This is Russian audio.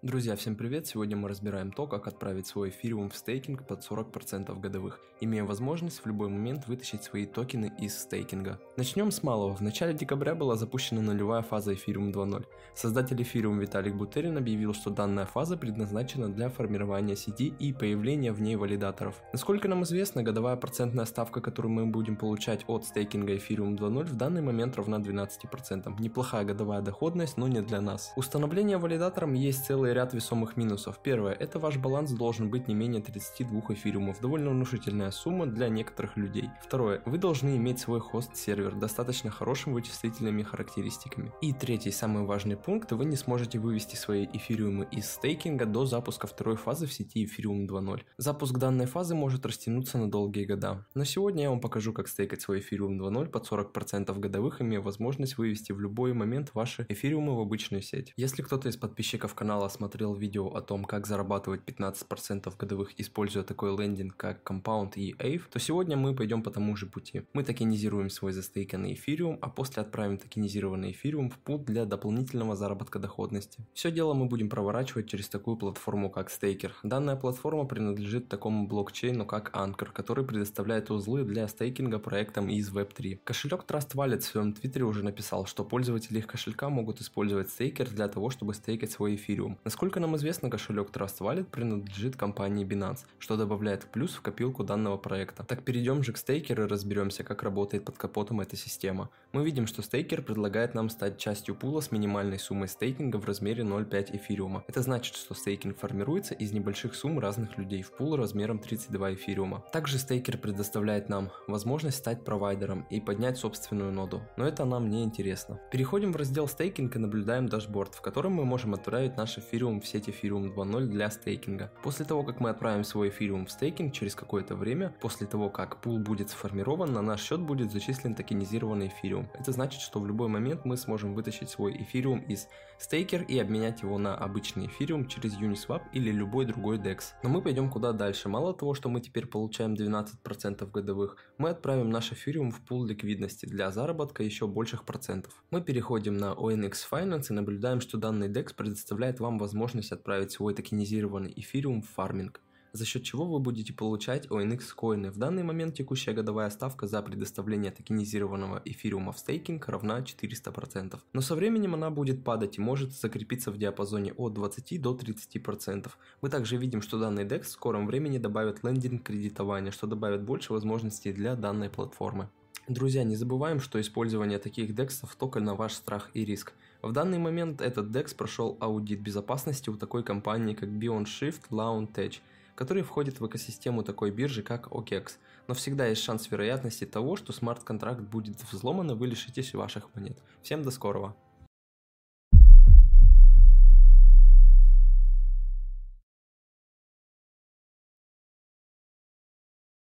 Друзья, всем привет! Сегодня мы разбираем то, как отправить свой эфириум в стейкинг под 40% годовых, имея возможность в любой момент вытащить свои токены из стейкинга. Начнем с малого. В начале декабря была запущена нулевая фаза эфириум 2.0. Создатель эфириум Виталик Бутерин объявил, что данная фаза предназначена для формирования сети и появления в ней валидаторов. Насколько нам известно, годовая процентная ставка, которую мы будем получать от стейкинга эфириум 2.0 в данный момент равна 12%. Неплохая годовая доходность, но не для нас. Установление валидатором есть целый целый ряд весомых минусов. Первое, это ваш баланс должен быть не менее 32 эфириумов, довольно внушительная сумма для некоторых людей. Второе, вы должны иметь свой хост-сервер, достаточно хорошим вычислительными характеристиками. И третий, самый важный пункт, вы не сможете вывести свои эфириумы из стейкинга до запуска второй фазы в сети эфириум 2.0. Запуск данной фазы может растянуться на долгие года. Но сегодня я вам покажу, как стейкать свой эфириум 2.0 под 40% годовых, имея возможность вывести в любой момент ваши эфириумы в обычную сеть. Если кто-то из подписчиков канала смотрел видео о том, как зарабатывать 15% годовых, используя такой лендинг, как Compound и AVE, то сегодня мы пойдем по тому же пути. Мы токенизируем свой застейканный эфириум, а после отправим токенизированный эфириум в пут для дополнительного заработка доходности. Все дело мы будем проворачивать через такую платформу, как Staker. Данная платформа принадлежит такому блокчейну, как Anchor, который предоставляет узлы для стейкинга проектам из Web3. Кошелек Trust Wallet в своем твиттере уже написал, что пользователи их кошелька могут использовать стейкер для того, чтобы стейкать свой эфириум. Насколько нам известно, кошелек Trust Wallet принадлежит компании Binance, что добавляет плюс в копилку данного проекта. Так перейдем же к стейкеру и разберемся, как работает под капотом эта система. Мы видим, что стейкер предлагает нам стать частью пула с минимальной суммой стейкинга в размере 0,5 эфириума. Это значит, что стейкинг формируется из небольших сумм разных людей в пул размером 32 эфириума. Также стейкер предоставляет нам возможность стать провайдером и поднять собственную ноду, но это нам не интересно. Переходим в раздел стейкинг и наблюдаем дашборд, в котором мы можем отправить наш эфириум эфириум в сеть эфириум 2.0 для стейкинга. После того, как мы отправим свой эфириум в стейкинг через какое-то время, после того, как пул будет сформирован, на наш счет будет зачислен токенизированный эфириум. Это значит, что в любой момент мы сможем вытащить свой эфириум из стейкер и обменять его на обычный эфириум через Uniswap или любой другой DEX. Но мы пойдем куда дальше. Мало того, что мы теперь получаем 12% годовых, мы отправим наш эфириум в пул ликвидности для заработка еще больших процентов. Мы переходим на ONX Finance и наблюдаем, что данный DEX предоставляет вам возможность возможность отправить свой токенизированный эфириум в фарминг, за счет чего вы будете получать ONX коины. В данный момент текущая годовая ставка за предоставление токенизированного эфириума в стейкинг равна 400%. Но со временем она будет падать и может закрепиться в диапазоне от 20 до 30%. Мы также видим, что данный DEX в скором времени добавит лендинг кредитования, что добавит больше возможностей для данной платформы. Друзья, не забываем, что использование таких дексов только на ваш страх и риск. В данный момент этот DEX прошел аудит безопасности у такой компании, как Beyond Shift Lawn Tech, который входит в экосистему такой биржи, как OKEX. Но всегда есть шанс вероятности того, что смарт-контракт будет взломан и вы лишитесь ваших монет. Всем до скорого!